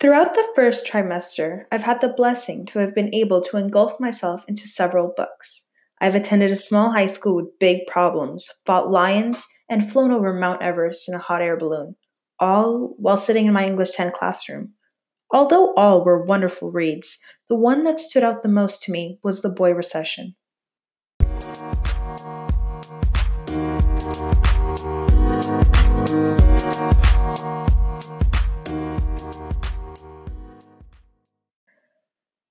Throughout the first trimester, I've had the blessing to have been able to engulf myself into several books. I've attended a small high school with big problems, fought lions, and flown over Mount Everest in a hot air balloon, all while sitting in my English 10 classroom. Although all were wonderful reads, the one that stood out the most to me was The Boy Recession.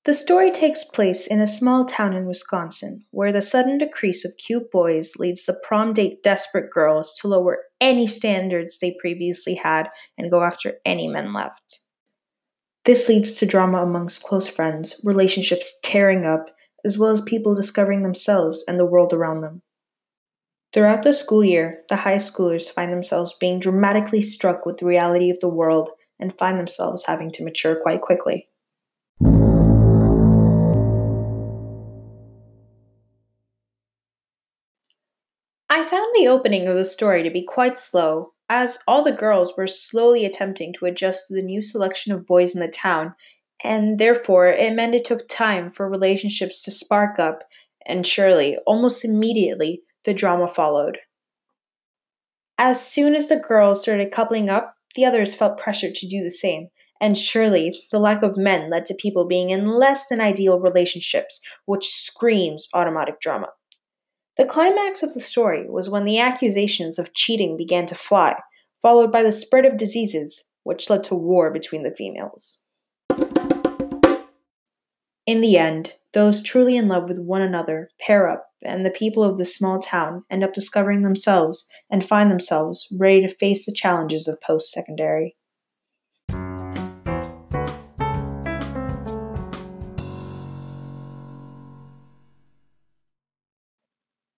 The story takes place in a small town in Wisconsin, where the sudden decrease of cute boys leads the prom date desperate girls to lower any standards they previously had and go after any men left. This leads to drama amongst close friends, relationships tearing up, as well as people discovering themselves and the world around them. Throughout the school year, the high schoolers find themselves being dramatically struck with the reality of the world and find themselves having to mature quite quickly. I found the opening of the story to be quite slow, as all the girls were slowly attempting to adjust to the new selection of boys in the town, and therefore it meant it took time for relationships to spark up, and surely, almost immediately, the drama followed. As soon as the girls started coupling up, the others felt pressured to do the same, and surely the lack of men led to people being in less than ideal relationships, which screams automatic drama. The climax of the story was when the accusations of cheating began to fly, followed by the spread of diseases, which led to war between the females. In the end, those truly in love with one another pair up, and the people of the small town end up discovering themselves and find themselves ready to face the challenges of post secondary.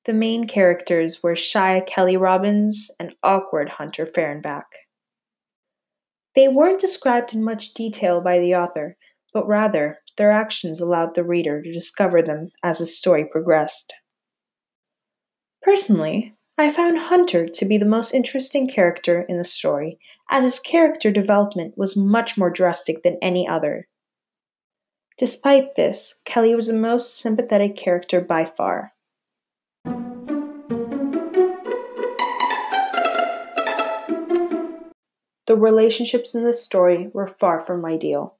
The main characters were shy Kelly Robbins and awkward Hunter Fehrenbach. They weren't described in much detail by the author, but rather their actions allowed the reader to discover them as the story progressed. Personally, I found Hunter to be the most interesting character in the story, as his character development was much more drastic than any other. Despite this, Kelly was the most sympathetic character by far. The relationships in this story were far from ideal.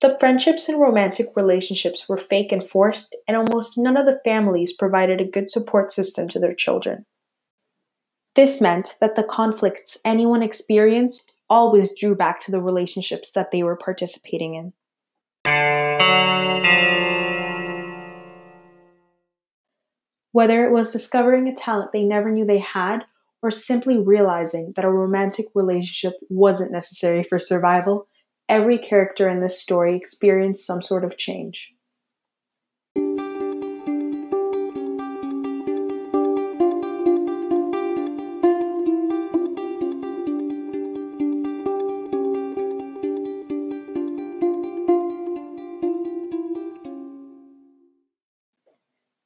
The friendships and romantic relationships were fake and forced, and almost none of the families provided a good support system to their children. This meant that the conflicts anyone experienced always drew back to the relationships that they were participating in. Whether it was discovering a talent they never knew they had or simply realizing that a romantic relationship wasn't necessary for survival, every character in this story experienced some sort of change.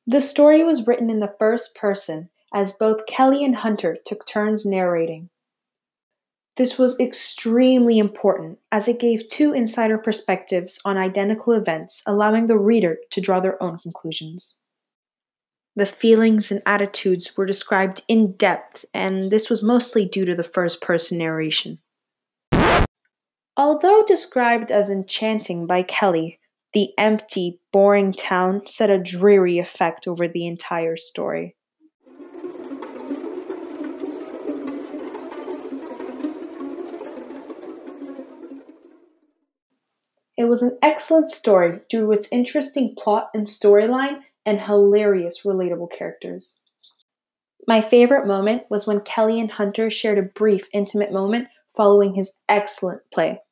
The story was written in the first person as both Kelly and Hunter took turns narrating. This was extremely important as it gave two insider perspectives on identical events, allowing the reader to draw their own conclusions. The feelings and attitudes were described in depth, and this was mostly due to the first person narration. Although described as enchanting by Kelly, the empty, boring town set a dreary effect over the entire story. It was an excellent story due to its interesting plot and storyline and hilarious relatable characters. My favorite moment was when Kelly and Hunter shared a brief, intimate moment following his excellent play.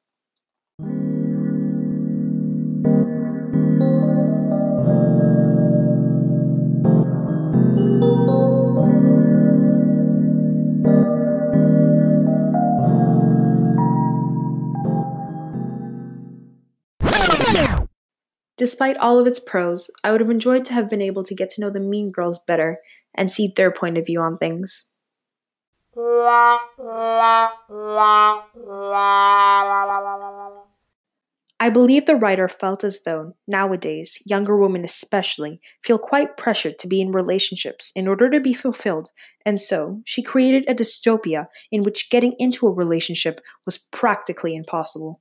Despite all of its pros, I would have enjoyed to have been able to get to know the Mean Girls better and see their point of view on things. I believe the writer felt as though, nowadays, younger women especially, feel quite pressured to be in relationships in order to be fulfilled, and so she created a dystopia in which getting into a relationship was practically impossible.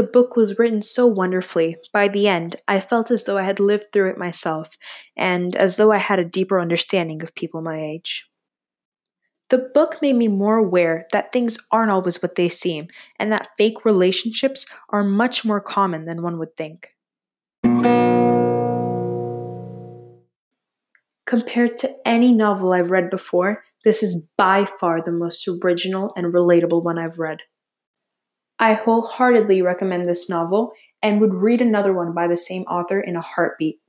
The book was written so wonderfully. By the end, I felt as though I had lived through it myself, and as though I had a deeper understanding of people my age. The book made me more aware that things aren't always what they seem, and that fake relationships are much more common than one would think. Compared to any novel I've read before, this is by far the most original and relatable one I've read. I wholeheartedly recommend this novel and would read another one by the same author in a heartbeat.